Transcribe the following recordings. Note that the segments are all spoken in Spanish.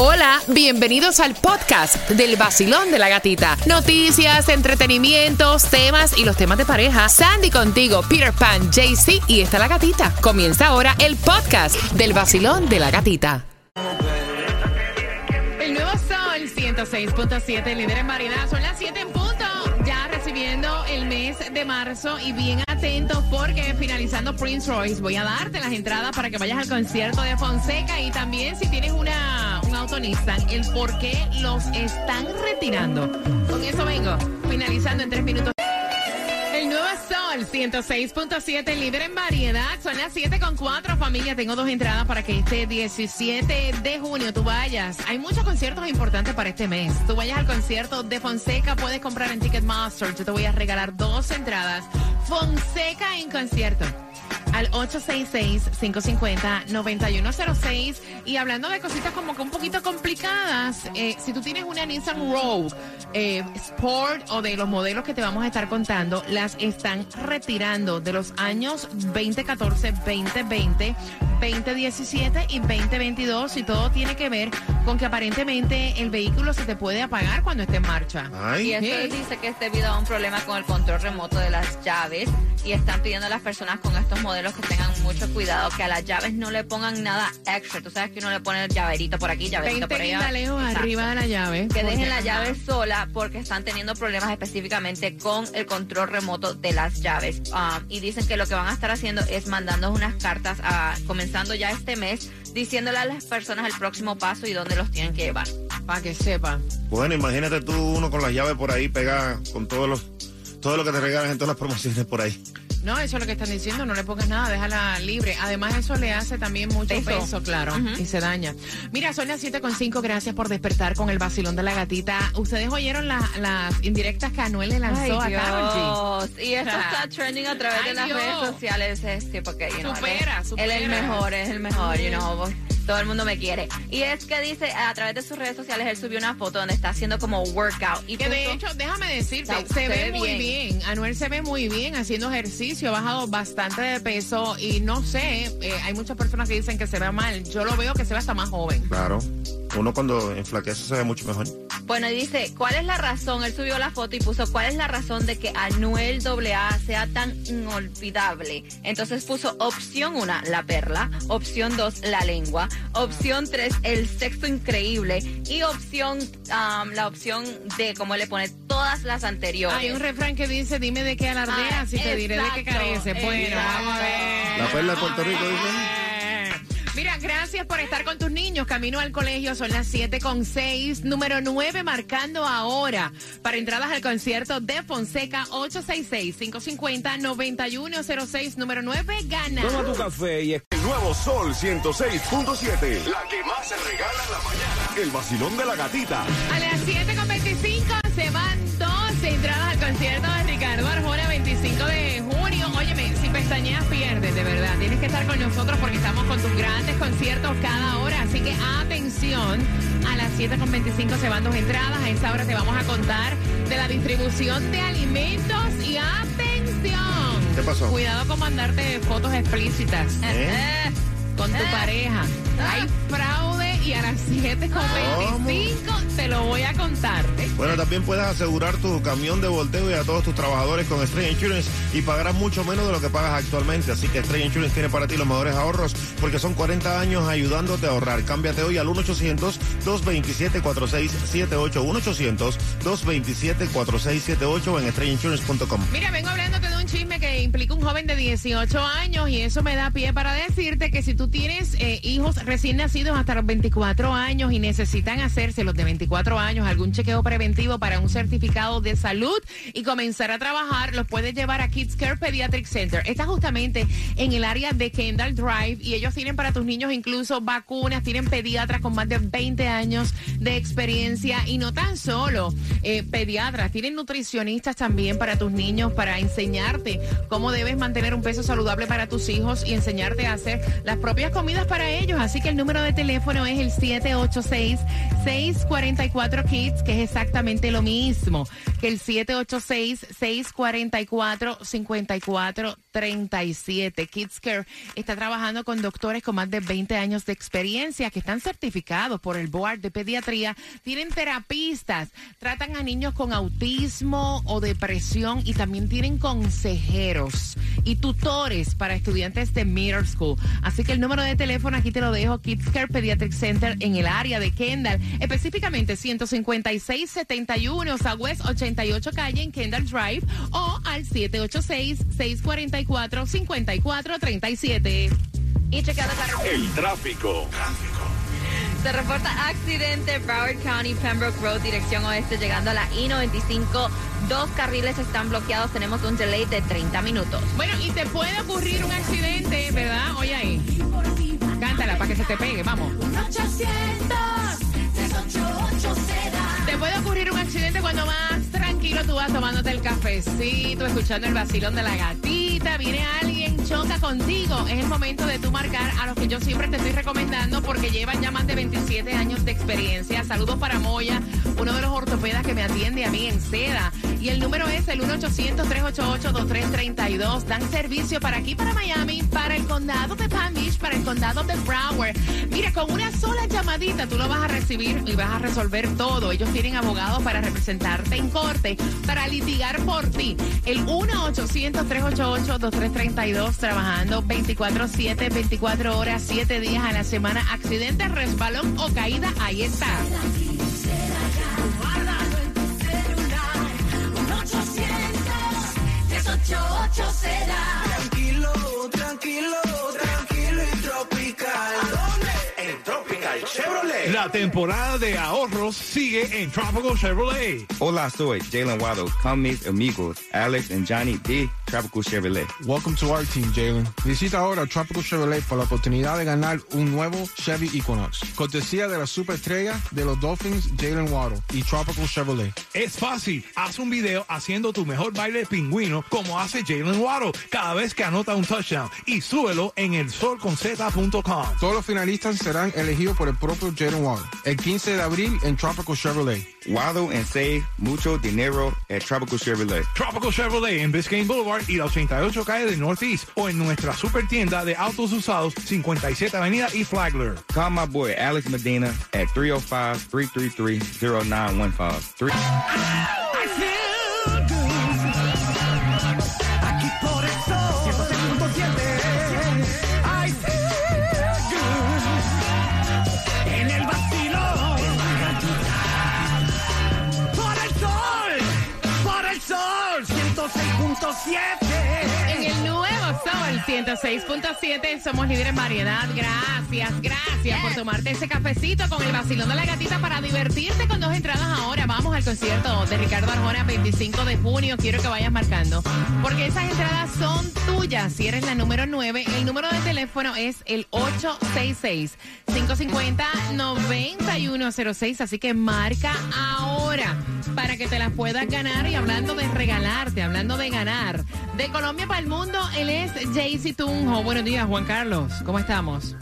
Hola, bienvenidos al podcast del vacilón de la gatita. Noticias, entretenimientos, temas y los temas de pareja. Sandy contigo, Peter Pan, JC y está la gatita. Comienza ahora el podcast del vacilón de la gatita. El nuevo Sol 106.7, líder en variedad. Son las 7 en punto. Ya recibiendo el mes de marzo y bien atentos porque finalizando Prince Royce voy a darte las entradas para que vayas al concierto de Fonseca y también si tienes una, un auto Nissan, el por qué los están retirando. Con eso vengo, finalizando en tres minutos. El nuevo Sol 106.7, líder en variedad. Son las 7 con 4, familia. Tengo dos entradas para que este 17 de junio tú vayas. Hay muchos conciertos importantes para este mes. Tú vayas al concierto de Fonseca, puedes comprar en Ticketmaster. Yo te voy a regalar dos entradas. Fonseca en concierto al 866-550-9106. Y hablando de cositas como que un poquito complicadas, eh, si tú tienes una Nissan Rogue eh, Sport o de los modelos que te vamos a estar contando, las están retirando de los años 2014, 2020. 2017 y 2022 y todo tiene que ver con que aparentemente el vehículo se te puede apagar cuando esté en marcha. Y esto dice que es debido a un problema con el control remoto de las llaves y están pidiendo a las personas con estos modelos que tengan mucho cuidado, que a las llaves no le pongan nada extra. Tú sabes que uno le pone el llaverito por aquí, llaverito por allá. lejos arriba de la llave. Que dejen la llave sola porque están teniendo problemas específicamente con el control remoto de las llaves. Um, y dicen que lo que van a estar haciendo es mandando unas cartas a comenzar ya este mes, diciéndole a las personas el próximo paso y dónde los tienen que llevar. Para que sepan. Bueno, imagínate tú uno con las llaves por ahí pegada, con todos los, todo lo que te regalan en todas las promociones por ahí. No, eso es lo que están diciendo, no le pongas nada, déjala libre. Además, eso le hace también mucho peso, claro, y se daña. Mira, son las 7.5, gracias por despertar con el vacilón de la gatita. Ustedes oyeron las indirectas que Anuel le lanzó a Karol G. Y esto está trending a través de las redes sociales, este, porque, you supera, él, es el mejor, es el mejor, you know, todo el mundo me quiere. Y es que dice, a través de sus redes sociales, él subió una foto donde está haciendo como workout. Y que de hecho, déjame decirte, se, ve, muy bien. Anuel se ve muy bien haciendo ejercicio, ha bajado bastante de peso y no sé, eh, hay muchas personas que dicen que se ve mal. Yo lo veo que se ve hasta más joven. Claro. Uno cuando enflaquece se ve mucho mejor. Bueno, y dice, ¿cuál es la razón? Él subió la foto y puso, ¿cuál es la razón de que Anuel AA sea tan inolvidable? Entonces puso opción 1, la perla, opción 2, la lengua, opción 3, el sexo increíble y opción, la opción D, como le pone todas las anteriores. Hay un refrán que dice, dime de qué alardea, si te diré de qué carece. Bueno, vamos a ver. La perla de Puerto Rico, dice. Mira, gracias por estar con tus niños. Camino al colegio, son las 7 con 6. Número 9, marcando ahora. Para entradas al concierto de Fonseca, 866-550-9106. Número 9, gana. Toma tu café y el nuevo Sol 106.7. La que más se regala en la mañana. El vacilón de la gatita. A las 7 con 25 se van dos entradas al concierto de Ricardo Arjona, 25 de junio. Óyeme, si pestañeas pierdes, de verdad. Tienes que estar con nosotros porque estamos con tus grandes conciertos cada hora. Así que atención, a las 7.25 se van dos entradas. A esa hora te vamos a contar de la distribución de alimentos y atención. ¿Qué pasó? Cuidado con mandarte fotos explícitas ¿Eh? con tu pareja. Hay fraude y a las 7.25 te lo voy a contar. Bueno, también puedes asegurar tu camión de volteo y a todos tus trabajadores con Estrella Insurance y pagarás mucho menos de lo que pagas actualmente. Así que Estrella Insurance tiene para ti los mejores ahorros porque son 40 años ayudándote a ahorrar. Cámbiate hoy al 1-800-227-4678. 1-800-227-4678 en estrellainsurance.com. Mira, vengo hablándote de un chisme que implica un joven de 18 años y eso me da pie para decirte que si tú tienes eh, hijos recién nacidos hasta los 24 años y necesitan hacerse los de 24 años algún chequeo preventivo para un certificado de salud y comenzar a trabajar, los puedes llevar a Kids Care Pediatric Center. Está justamente en el área de Kendall Drive y ellos tienen para tus niños incluso vacunas, tienen pediatras con más de 20 años de experiencia y no tan solo eh, pediatras, tienen nutricionistas también para tus niños para enseñarte cómo debes mantener un peso saludable para tus hijos y enseñarte a hacer las propias comidas para ellos. Así que el número de teléfono es el 786-644-KIDS, que es exactamente lo mismo que el 786-644-54 37. Kids Care está trabajando con doctores con más de 20 años de experiencia que están certificados por el Board de Pediatría. Tienen terapistas, tratan a niños con autismo o depresión y también tienen consejeros y tutores para estudiantes de middle school. Así que el número de teléfono aquí te lo dejo, Kids Care Pediatric Center en el área de Kendall, específicamente 15671 Southwest 88 calle en Kendall Drive o al 786-644-5437. Y chequeando la El tráfico. Se reporta accidente Broward County, Pembroke Road, dirección oeste, llegando a la I-95. Dos carriles están bloqueados. Tenemos un delay de 30 minutos. Bueno, y te puede ocurrir un accidente, ¿verdad? Oye ahí. Cántala para que se te pegue, vamos. Te puede ocurrir un accidente cuando más tranquilo tú vas tomándote el cafecito, escuchando el vacilón de la gatita, viene alguien, choca contigo. Es el momento de tú marcar a los que yo siempre te estoy recomendando porque llevan ya más de 27 años de experiencia. Saludos para Moya, uno de los ortopedas que me atiende a mí en seda. Y el número es el 1-800-388-2332. Dan servicio para aquí, para Miami, para el condado de Palm Beach, para el condado de Broward. Mira, con una sola llamadita tú lo vas a recibir y vas a resolver todo. Ellos tienen abogados para representarte en corte, para litigar por ti. El 1-800-388-2332, trabajando 24-7, 24 horas, 7 días a la semana. Accidente, resbalón o caída, ahí está. La temporada de ahorros sigue en Tropical Chevrolet. Hola, soy Jalen Waddle. Con mis amigos Alex and Johnny de Tropical Chevrolet. Welcome to our team, Jalen. Visita ahora Tropical Chevrolet por la oportunidad de ganar un nuevo Chevy Equinox. Cortesía de la superestrella de los Dolphins, Jalen Waddle y Tropical Chevrolet. Es fácil. Haz un video haciendo tu mejor baile de pingüino como hace Jalen Waddle cada vez que anota un touchdown y súbelo en el solconzeta.com. Todos los finalistas serán elegidos por el propio Jalen Waddle. El 15 de abril en Tropical Chevrolet. Waddle and save mucho dinero at Tropical Chevrolet. Tropical Chevrolet en Biscayne Boulevard y la 88 calle de Northeast o en nuestra super tienda de autos usados 57 Avenida y Flagler. Call my boy Alex Medina at 305-333-0915. En el nuevo Sol 106.7 somos líderes en variedad. Gracias, gracias por tomarte ese cafecito con el vacilón de la gatita para divertirte con dos entradas ahora. Vamos al concierto de Ricardo Arjona 25 de junio. Quiero que vayas marcando porque esas entradas son tuyas. Si eres la número 9, el número de teléfono es el 866-550-9106. Así que marca ahora para que te las puedas ganar. Y hablando de regalarte, hablando de ganar, de Colombia para el mundo, él es Jaycee Tunjo. Buenos días, Juan Carlos. ¿Cómo estamos?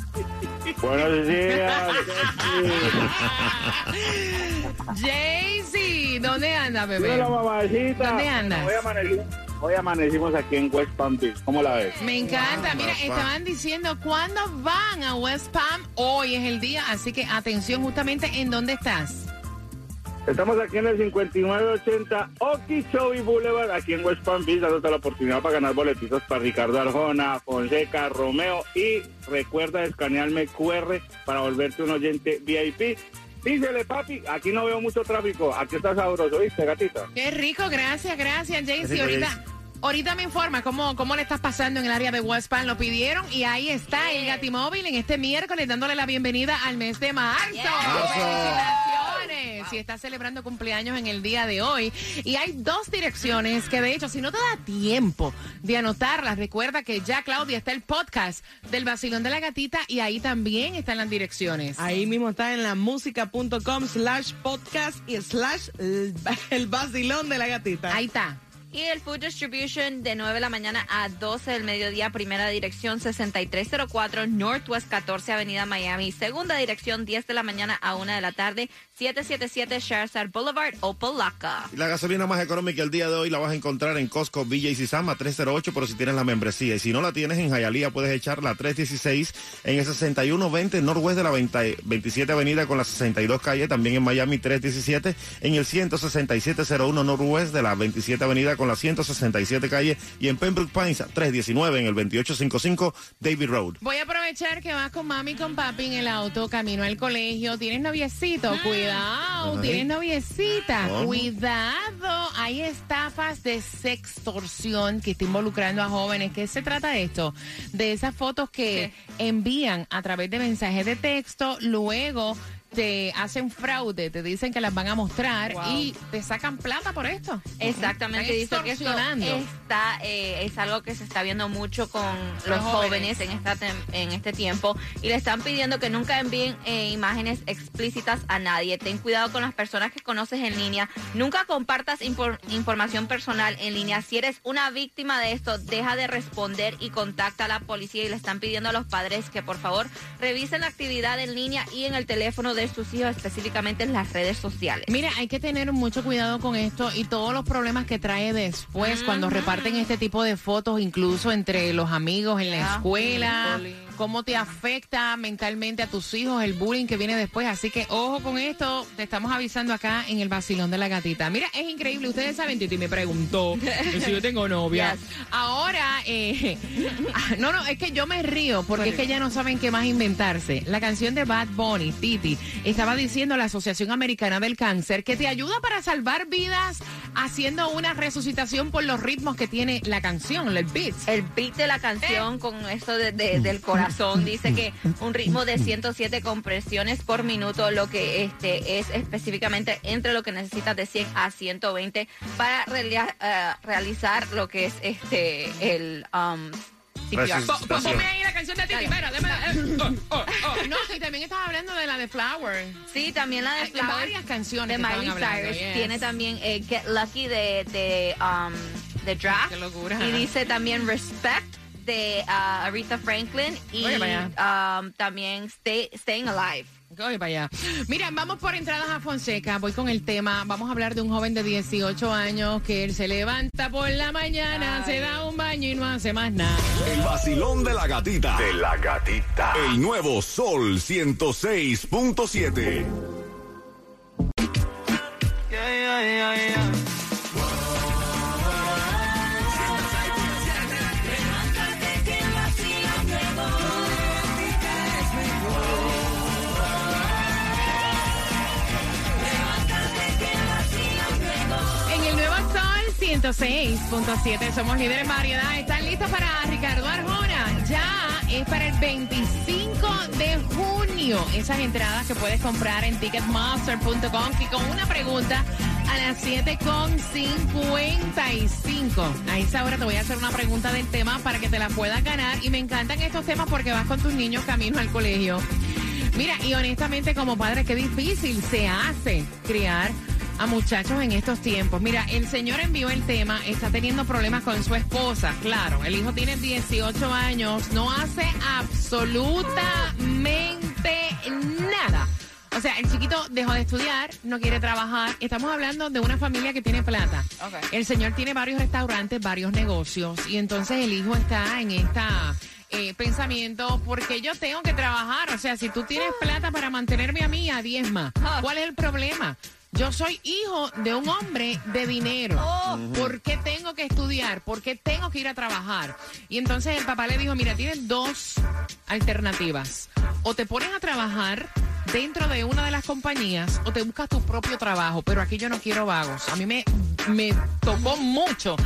Buenos días. Jaycee, ¿dónde anda, bebé? Hola, mamacita. ¿Dónde andas? Hoy, amanecimos, hoy amanecimos aquí en West Palm Beach. ¿Cómo la ves? Me encanta. Mira, estaban diciendo cuándo van a West Palm. Hoy es el día, así que atención justamente en dónde estás. Estamos aquí en el 5980 Okeechobee Boulevard, aquí en West Palm Beach, dándote la oportunidad para ganar boletitos para Ricardo Arjona, Fonseca, Romeo y recuerda escanearme QR para volverte un oyente VIP. Dísele, papi, aquí no veo mucho tráfico, aquí está sabroso, ¿viste, gatita? Qué rico, gracias, gracias, Jaycee. Ahorita, ahorita me informa cómo, cómo le estás pasando en el área de West Palm. Lo pidieron y ahí está el Gatimóvil en este miércoles dándole la bienvenida al mes de marzo. ¡Felicitaciones! Si estás celebrando cumpleaños en el día de hoy. Y hay dos direcciones que, de hecho, si no te da tiempo de anotarlas, recuerda que ya, Claudia, está el podcast del Vacilón de la Gatita y ahí también están las direcciones. Ahí mismo está en la música.com slash podcast y slash el, el vacilón de la gatita. Ahí está. Y el Food Distribution de 9 de la mañana a 12 del mediodía, primera dirección 6304 Northwest 14 Avenida Miami, segunda dirección 10 de la mañana a 1 de la tarde, 777 Sherside Boulevard, Opalaca. La gasolina más económica el día de hoy la vas a encontrar en Costco Villa y Sisama 308, pero si tienes la membresía. Y si no la tienes en Hialeah, puedes echar la 316 en el 6120 Northwest de la 20 27 Avenida con la 62 calle. También en Miami 317 en el 16701 Northwest de la 27 Avenida con la 167 calle. Y en Pembroke Pines 319 en el 2855 David Road. Voy a aprovechar que vas con mami y con papi en el auto, camino al colegio. ¿Tienes noviecito? Cuidado. Ay. ¿Tienes noviecita? ¿Cómo? Cuidado. Hay estafas de sextorsión que está involucrando a jóvenes. ¿Qué se trata de esto? De esas fotos que envían a través de mensajes de texto, luego te hacen fraude, te dicen que las van a mostrar y te sacan plata por esto. Exactamente, dice que esto está, eh, es algo que se está viendo mucho con los jóvenes. jóvenes en, esta en este tiempo y le están pidiendo que nunca envíen eh, imágenes explícitas a nadie. Ten cuidado con las personas que conoces en línea. Nunca compartas impor- información personal en línea. Si eres una víctima de esto, deja de responder y contacta a la policía y le están pidiendo a los padres que por favor revisen la actividad en línea y en el teléfono de sus hijos, específicamente en las redes sociales. Mira, hay que tener mucho cuidado con esto y todos los problemas que trae después cuando reparten este tipo de fotos, incluso entre los amigos en la Yeah. escuela. Cómo te afecta mentalmente a tus hijos el bullying que viene después. Así que ojo con esto, te estamos avisando acá en el vacilón de la gatita. Mira, es increíble, ustedes saben, Titi me preguntó que si yo tengo novia. Yes. Ahora, eh, no, no, es que yo me río porque es que ya no saben qué más inventarse. La canción de Bad Bunny, Titi, estaba diciendo la Asociación Americana del Cáncer que te ayuda para salvar vidas haciendo una resucitación por los ritmos que tiene la canción, el beat. El beat de la canción con esto de- de- del corazón dice que un ritmo de 107 compresiones por minuto, lo que este es específicamente entre lo que necesitas de 100 a 120 para relia- eh, realizar lo que es este el um, Ponme ahí la canción de Titi, eh, oh, oh, oh. No, y también estás hablando de la de Flower. Sí, también la de Hay Flowers varias canciones de Miley Cyrus. yes. Tiene también eh, Get Lucky de, de, um, de Draft. Qué locura. Y dice también Respect de uh, Aretha Franklin y um, también Stay, Staying Alive. Voy para allá. Mira, vamos por entradas a Fonseca. Voy con el tema. Vamos a hablar de un joven de 18 años que él se levanta por la mañana, se da un baño y no hace más nada. El vacilón de la gatita. De la gatita. El nuevo Sol 106.7. En 106.7 somos líderes variedad. ¿Están listos para Ricardo Arjona? Ya es para el 25 de junio. Esas entradas que puedes comprar en ticketmaster.com y con una pregunta a las 7.55. A esa hora te voy a hacer una pregunta del tema para que te la puedas ganar. Y me encantan estos temas porque vas con tus niños camino al colegio. Mira, y honestamente como padre, qué difícil se hace criar a muchachos en estos tiempos. Mira, el señor envió el tema, está teniendo problemas con su esposa, claro, el hijo tiene 18 años, no hace absolutamente nada. O sea, el chiquito dejó de estudiar, no quiere trabajar. Estamos hablando de una familia que tiene plata. El señor tiene varios restaurantes, varios negocios, y entonces el hijo está en esta eh, pensamiento, porque yo tengo que trabajar. O sea, si tú tienes plata para mantenerme a mí, a diezma, ¿cuál es el problema? Yo soy hijo de un hombre de dinero. ¿Por qué tengo que estudiar? ¿Por qué tengo que ir a trabajar? Y entonces el papá le dijo, mira, tienes dos alternativas. O te pones a trabajar dentro de una de las compañías o te buscas tu propio trabajo, pero aquí yo no quiero vagos. A mí me, me tocó mucho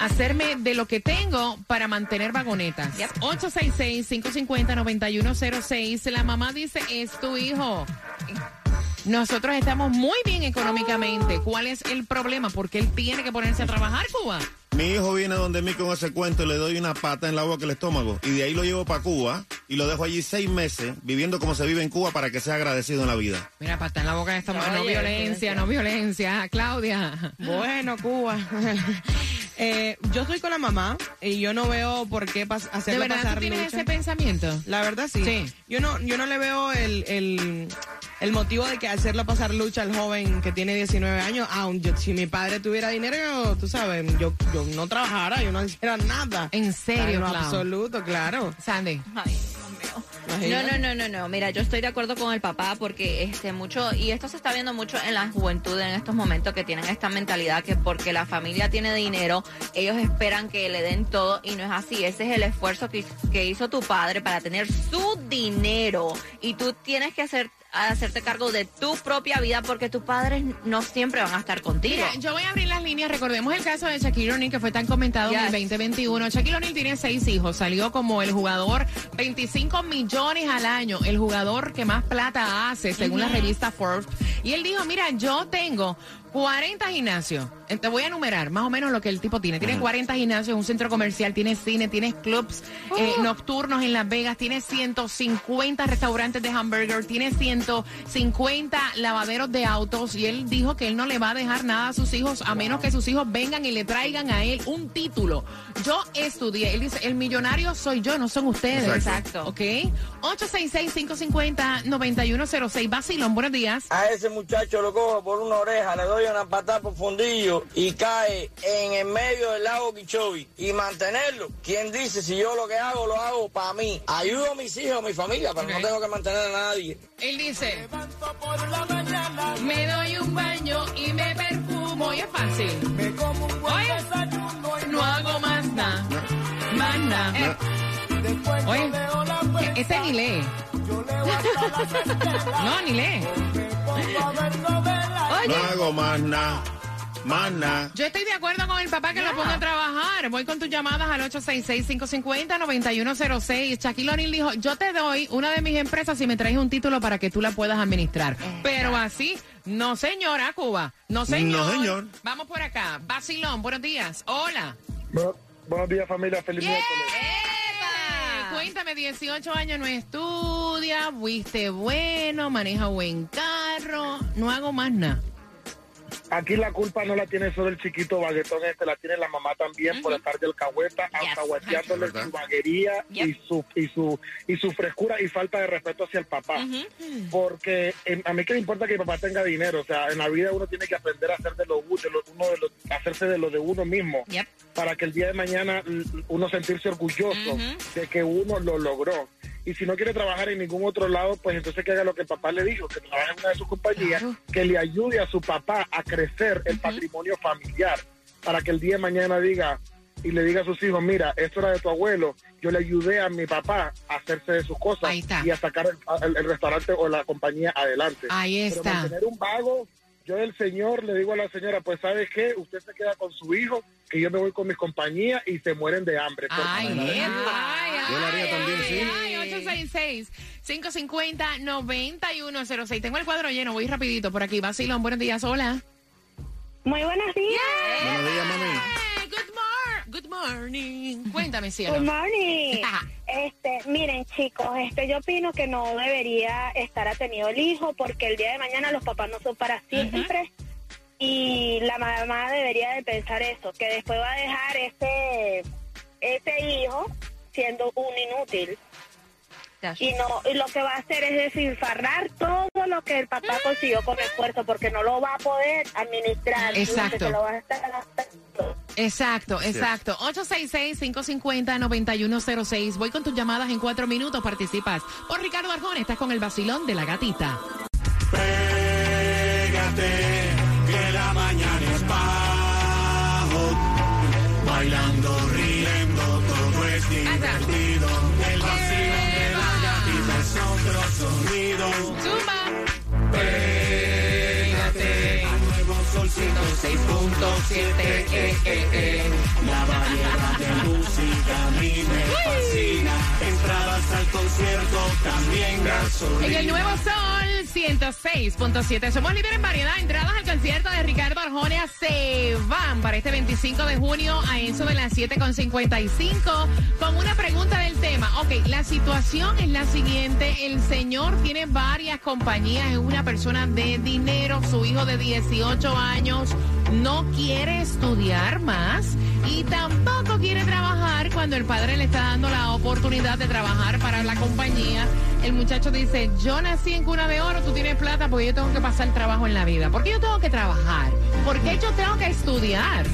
hacerme de lo que tengo para mantener vagonetas. 866-550-9106. La mamá dice, es tu hijo. Nosotros estamos muy bien económicamente. ¿Cuál es el problema? Porque él tiene que ponerse a trabajar, Cuba. Mi hijo viene donde mí con ese cuento y le doy una pata en la boca el estómago. Y de ahí lo llevo para Cuba y lo dejo allí seis meses viviendo como se vive en Cuba para que sea agradecido en la vida. Mira, pata en la boca de esta mujer. No violencia, no violencia. Claudia. Bueno, Cuba. Eh, yo estoy con la mamá y yo no veo por qué pas ¿De hacerla verdad pasar tú tienes lucha. ese pensamiento? La verdad sí. Sí. Yo no, yo no le veo el, el, el motivo de que hacerlo pasar lucha al joven que tiene 19 años. Aun yo- si mi padre tuviera dinero, yo, tú sabes, yo, yo no trabajara, yo no hiciera nada. En serio, En Clau? absoluto, claro. Sandy. Ay, Dios mío. No, Imagínate. no, no, no, no. Mira, yo estoy de acuerdo con el papá porque este mucho y esto se está viendo mucho en la juventud en estos momentos que tienen esta mentalidad que porque la familia tiene dinero, ellos esperan que le den todo y no es así. Ese es el esfuerzo que, que hizo tu padre para tener su dinero y tú tienes que hacer hacerte cargo de tu propia vida porque tus padres no siempre van a estar contigo. Mira, yo voy a abrir las líneas. Recordemos el caso de Shaquille O'Neal que fue tan comentado en el Yes. 2021. Shaquille O'Neal tiene seis hijos. Salió como el jugador 25 millones al año, el jugador que más plata hace según la revista Forbes. Y él dijo, mira, yo tengo 40 gimnasios. Eh, Te voy a enumerar más o menos lo que el tipo tiene. Tiene 40 gimnasios, un centro comercial, tiene cine, tiene clubs eh, nocturnos en Las Vegas, tiene 150 restaurantes de hamburger, tiene 150 lavaderos de autos y él dijo que él no le va a dejar nada a sus hijos a menos que sus hijos vengan y le traigan a él un título. Yo estudié, él dice, el millonario soy yo, no son ustedes. Exacto. ¿Ok? 866-550-9106. Basilón, buenos días. A ese muchacho lo cojo por una oreja, le doy una patada por fundillo y cae en el medio del lago Kichobi. Y mantenerlo, ¿quién dice si yo lo que hago lo hago para mí? Ayudo a mis hijos, a mi familia, pero no tengo que mantener a nadie. Él dice, me doy un baño y me perfumo y es fácil. Oye, no hago más nada, más nada. Eh, Oye, e- este ni lee. No, ni lee. No hago más nada, nada. Yo estoy de acuerdo con el papá que lo ponga a trabajar. Voy con tus llamadas al 866-550-9106. Shaquille O'Neal dijo, yo te doy una de mis empresas si me traes un título para que tú la puedas administrar. Pero así, no señora, Cuba. No señor. No, señor. Vamos por acá. Basilón, buenos días. Hola. buenos días, familia. Feliz miércoles. Eh, Cuéntame, 18 años no estudia, fuiste bueno, maneja buen carro, no hago más nada. Aquí la culpa no la tiene solo el chiquito baguetón este, la tiene la mamá también por estar de alcahueta, alcahueteándole Ajá. su vaguería Yep. y su y su y su frescura y falta de respeto hacia el papá. Porque em, a mí que me importa que mi papá tenga dinero, o sea, en la vida uno tiene que aprender a hacer de lo, de lo- uno de lo- hacerse de lo de uno mismo Yep. para que el día de mañana uno sentirse orgulloso de que uno lo logró. Y si no quiere trabajar en ningún otro lado, pues entonces que haga lo que el papá le dijo, que trabaje en una de sus compañías, que le ayude a su papá a crecer el patrimonio familiar, para que el día de mañana diga y le diga a sus hijos, mira, esto era de tu abuelo, yo le ayudé a mi papá a hacerse de sus cosas y a sacar el, el- el restaurante o la compañía adelante. Ahí Pero está. mantener un vago, yo el señor le digo a la señora, pues ¿sabe qué? Usted se queda con su hijo, que yo me voy con mis compañías y se mueren de hambre. Ay, ay, ay, Yo lo haría ay, también, ay, sí. ay, 866-550-9106. Tengo el cuadro lleno, voy rapidito por aquí. Basilón, buenos días, hola. Muy buenos días. Buenos días, mami. Good, mor- good morning. Cuéntame, cielo. Good morning. Este, miren, chicos, este, yo opino que no debería estar atenido el hijo porque el día de mañana los papás no son para siempre. Y la mamá debería de pensar eso, que después va a dejar ese, ese hijo siendo un inútil. Y no y lo que va a hacer es despilfarrar todo lo que el papá consiguió con esfuerzo porque no lo va a poder administrar. Exacto. Se lo va a estar gastando. Exacto, exacto. 866-550-9106. Voy con tus llamadas en cuatro minutos. Participas. Por Ricardo Arjona, estás con el vacilón de la gatita. 106.7. Eh, eh, eh. La variedad de música a mí me fascina. Entradas al concierto, también gasolina. En el nuevo sol 106.7. Somos líderes en variedad. Entradas al concierto de Ricardo Arjona se van para este 25 de junio a eso de las 7.55 con una pregunta del tema. Ok, la situación es la siguiente. El señor tiene varias compañías, es una persona de dinero. Su hijo de 18 años no quiere estudiar más y trabajar cuando el padre le está dando la oportunidad de trabajar para la compañía. El muchacho dice, yo nací en cuna de oro, tú tienes plata porque yo tengo que pasar trabajo en la vida. ¿Por qué yo tengo que trabajar? ¿Por qué yo tengo que estudiar?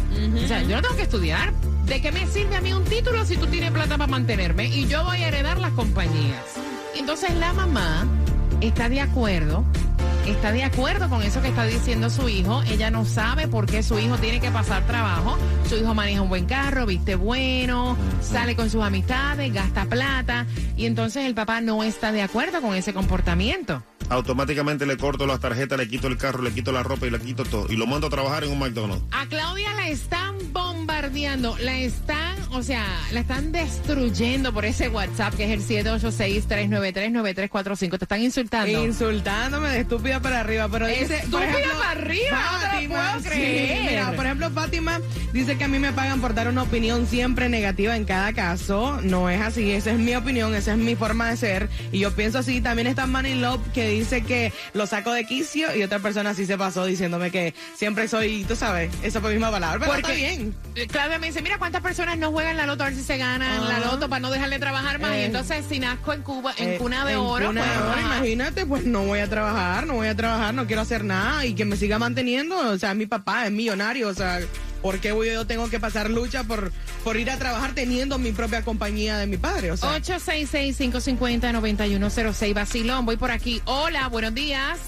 O sea, yo no tengo que estudiar. ¿De qué me sirve a mí un título si tú tienes plata para mantenerme? Y yo voy a heredar las compañías. Entonces la mamá está de acuerdo está de acuerdo con eso que está diciendo su hijo. Ella no sabe por qué su hijo tiene que pasar trabajo. Su hijo maneja un buen carro, viste bueno, sale con sus amistades, gasta plata. Y entonces el papá no está de acuerdo con ese comportamiento. Automáticamente le corto las tarjetas, le quito el carro, le quito la ropa y le quito todo. Y lo mando a trabajar en un McDonald's. A Claudia la están bombardeando, la están, o sea, la están destruyendo por ese WhatsApp que es el 786-393-9345. Te están insultando. Insultándome de estúpida para arriba, pero dice... por Estúpida ejemplo, para arriba, no te lo puedo sí, creer. mira, por ejemplo, Fátima dice que a mí me pagan por dar una opinión siempre negativa en cada caso. No es así, esa es mi opinión, esa es mi forma de ser. Y yo pienso así. También está Manny Love que dice que lo saco de quicio y otra persona sí se pasó diciéndome que siempre soy, tú sabes, esa fue misma palabra. Pero está Porque bien. eh, Claudia me dice, mira cuántas personas no juegan la loto a ver si se ganan la loto para no dejarle trabajar más. y Eh, entonces si nazco en Cuba, en Eh, cuna de en oro, cuna pues, de oro, ajá. imagínate, pues no voy a trabajar, no voy a trabajar, no quiero hacer nada y que me siga manteniendo. O sea, mi papá es millonario, o sea, ¿por qué voy- yo tengo que pasar lucha por, por ir a trabajar teniendo mi propia compañía de mi padre? O sea, 866-550-9106. Basilón, voy por aquí. Hola, buenos días.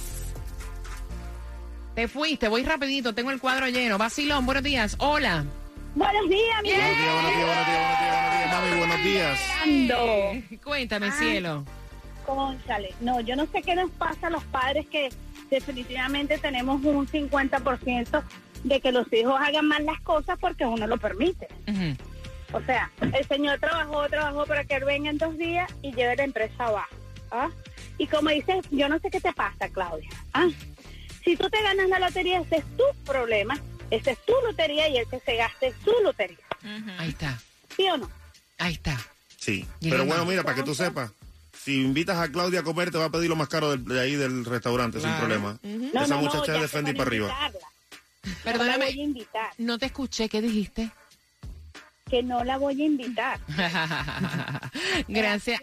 Te fuiste, voy rapidito, tengo el cuadro lleno. Basilón, buenos días. Hola. Buenos días, mi Buenos días, buenos días, buenos días, buenos días, buenos días, mami, buenos días. Ando. Cuéntame, Ay. cielo. Cónchale, no, yo no sé qué nos pasa a los padres que definitivamente tenemos un 50% de que los hijos hagan mal las cosas porque uno lo permite. O sea, el señor trabajó, trabajó para que él venga en dos días y lleve la empresa abajo. ¿ah? Y como dices, yo no sé qué te pasa, Claudia. ¿ah? Si tú te ganas la lotería, ese es tu problema, esa es tu lotería y el que se gaste es su lotería. Ahí está, ¿Sí o no? ahí está. Sí, pero bueno, mira, para que tú sepas, si invitas a Claudia a comer, te va a pedir lo más caro del- de ahí del restaurante, sin problema. No, Esa no, no, muchacha ya es de Fendi para para arriba. invitarla. No la Perdóname, voy a invitar, no te escuché, ¿qué dijiste? que no la voy a invitar. Gracias.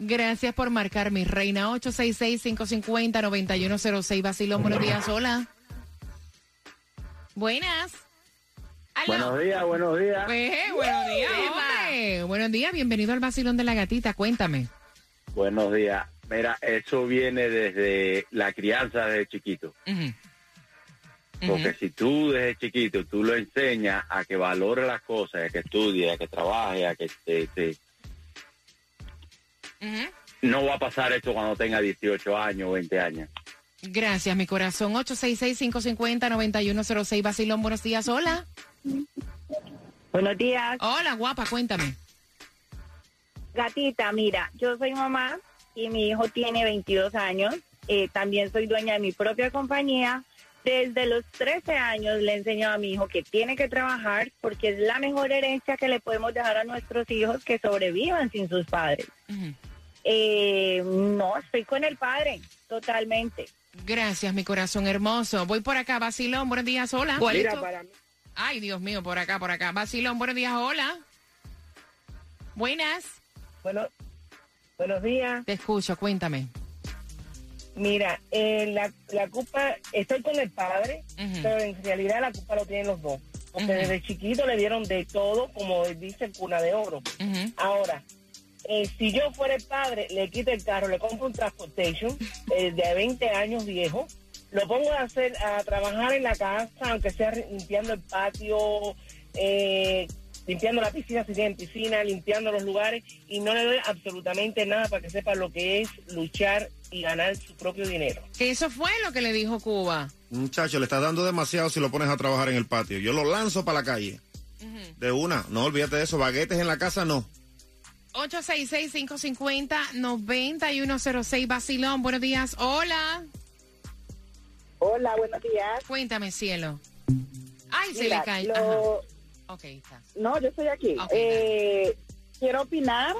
Gracias por marcar mi reina 866-550-9106. Basilón, buenos días. Hola. Buenas. Aló. Buenos días, buenos días. Eh, buenos días, hombre. Buenos días, bienvenido al Basilón de la Gatita. Cuéntame. Buenos días. Mira, eso viene desde la crianza desde chiquito. Ujú. Porque si tú desde chiquito tú lo enseñas a que valore las cosas, a que estudie, a que trabaje, a que te, no va a pasar esto cuando tenga 18 años o 20 años. Gracias, mi corazón. 866-550-9106. Basilón, buenos días. Hola. Buenos días, Hola, guapa, cuéntame. gatita. Mira, yo soy mamá y mi hijo tiene 22 años. Eh, también soy dueña de mi propia compañía. Desde los 13 años le enseño a mi hijo que tiene que trabajar porque es la mejor herencia que le podemos dejar a nuestros hijos que sobrevivan sin sus padres. Eh, no, estoy con el padre, totalmente. Gracias, mi corazón hermoso. Voy por acá, Basilón, buenos días. Hola. Mira, para mí, Ay, Dios mío, por acá, por acá. Basilón, buenos días. Hola. Buenas. Bueno, buenos días. Te escucho, cuéntame. Mira, eh, la, la culpa, estoy con el padre, pero en realidad la culpa lo tienen los dos. Porque desde chiquito le dieron de todo, como dice cuna de oro. Ahora, eh, si yo fuera el padre, le quito el carro, le compro un transportation eh, de 20 años viejo, lo pongo a hacer a trabajar en la casa, aunque sea limpiando el patio, eh, limpiando la piscina si tienen piscina, limpiando los lugares y no le doy absolutamente nada para que sepa lo que es luchar y ganar su propio dinero. Que eso fue lo que le dijo Cuba. Muchacho, le estás dando demasiado si lo pones a trabajar en el patio. Yo lo lanzo para la calle. De una, no olvídate de eso. Baguetes en la casa, no. 866-550-9106. Basilón, buenos días. Hola. Hola, buenos días. Cuéntame, cielo. Ay, se le cae. lo-. Ok, está. No, yo estoy aquí. Eh, quiero opinar.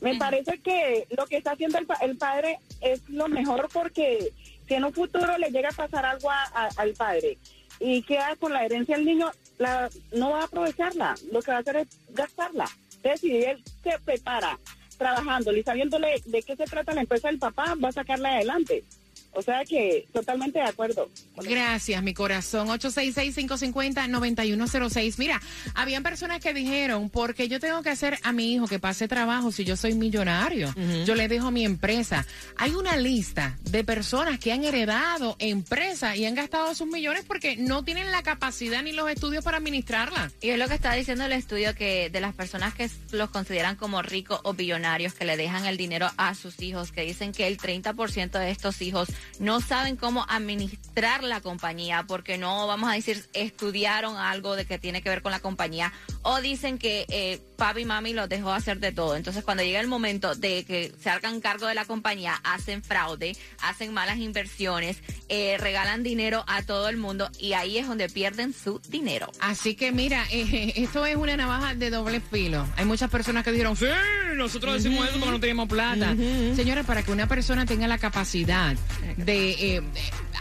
Me parece que lo que está haciendo el, pa- el padre es lo mejor porque si en un futuro le llega a pasar algo a- a- al padre y queda con la herencia del niño, la, no va a aprovecharla. Lo que va a hacer es gastarla. Entonces, si él se prepara trabajando y sabiéndole de qué se trata la empresa del papá, va a sacarla adelante. O sea que totalmente de acuerdo. Gracias, mi corazón. 866-550-9106. Mira, habían personas que dijeron, porque yo tengo que hacer a mi hijo que pase trabajo si yo soy millonario? Yo le dejo mi empresa. Hay una lista de personas que han heredado empresas y han gastado sus millones porque no tienen la capacidad ni los estudios para administrarla. Y es lo que está diciendo el estudio que de las personas que los consideran como ricos o billonarios, que le dejan el dinero a sus hijos, que dicen que el 30% de estos hijos no saben cómo administrar la compañía porque no, vamos a decir, estudiaron algo de que tiene que ver con la compañía o dicen que eh, papi y mami los dejó hacer de todo. Entonces cuando llega el momento de que se hagan cargo de la compañía, hacen fraude, hacen malas inversiones, eh, regalan dinero a todo el mundo y ahí es donde pierden su dinero. Así que mira, eh, esto es una navaja de doble filo. Hay muchas personas que dijeron, sí, nosotros decimos eso porque no tenemos plata. Señores, para que una persona tenga la capacidad de eh,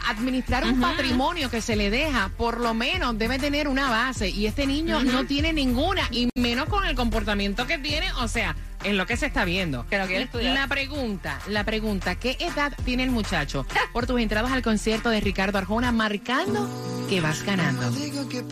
administrar un patrimonio que se le deja, por lo menos debe tener una base. Y este niño no tiene ninguna, y menos con el comportamiento que tiene, o sea, es lo que se está viendo. Que no quiere estudiar. La pregunta, la pregunta, ¿qué edad tiene el muchacho? Por tus entradas al concierto de Ricardo Arjona, marcando que vas ganando. Diga que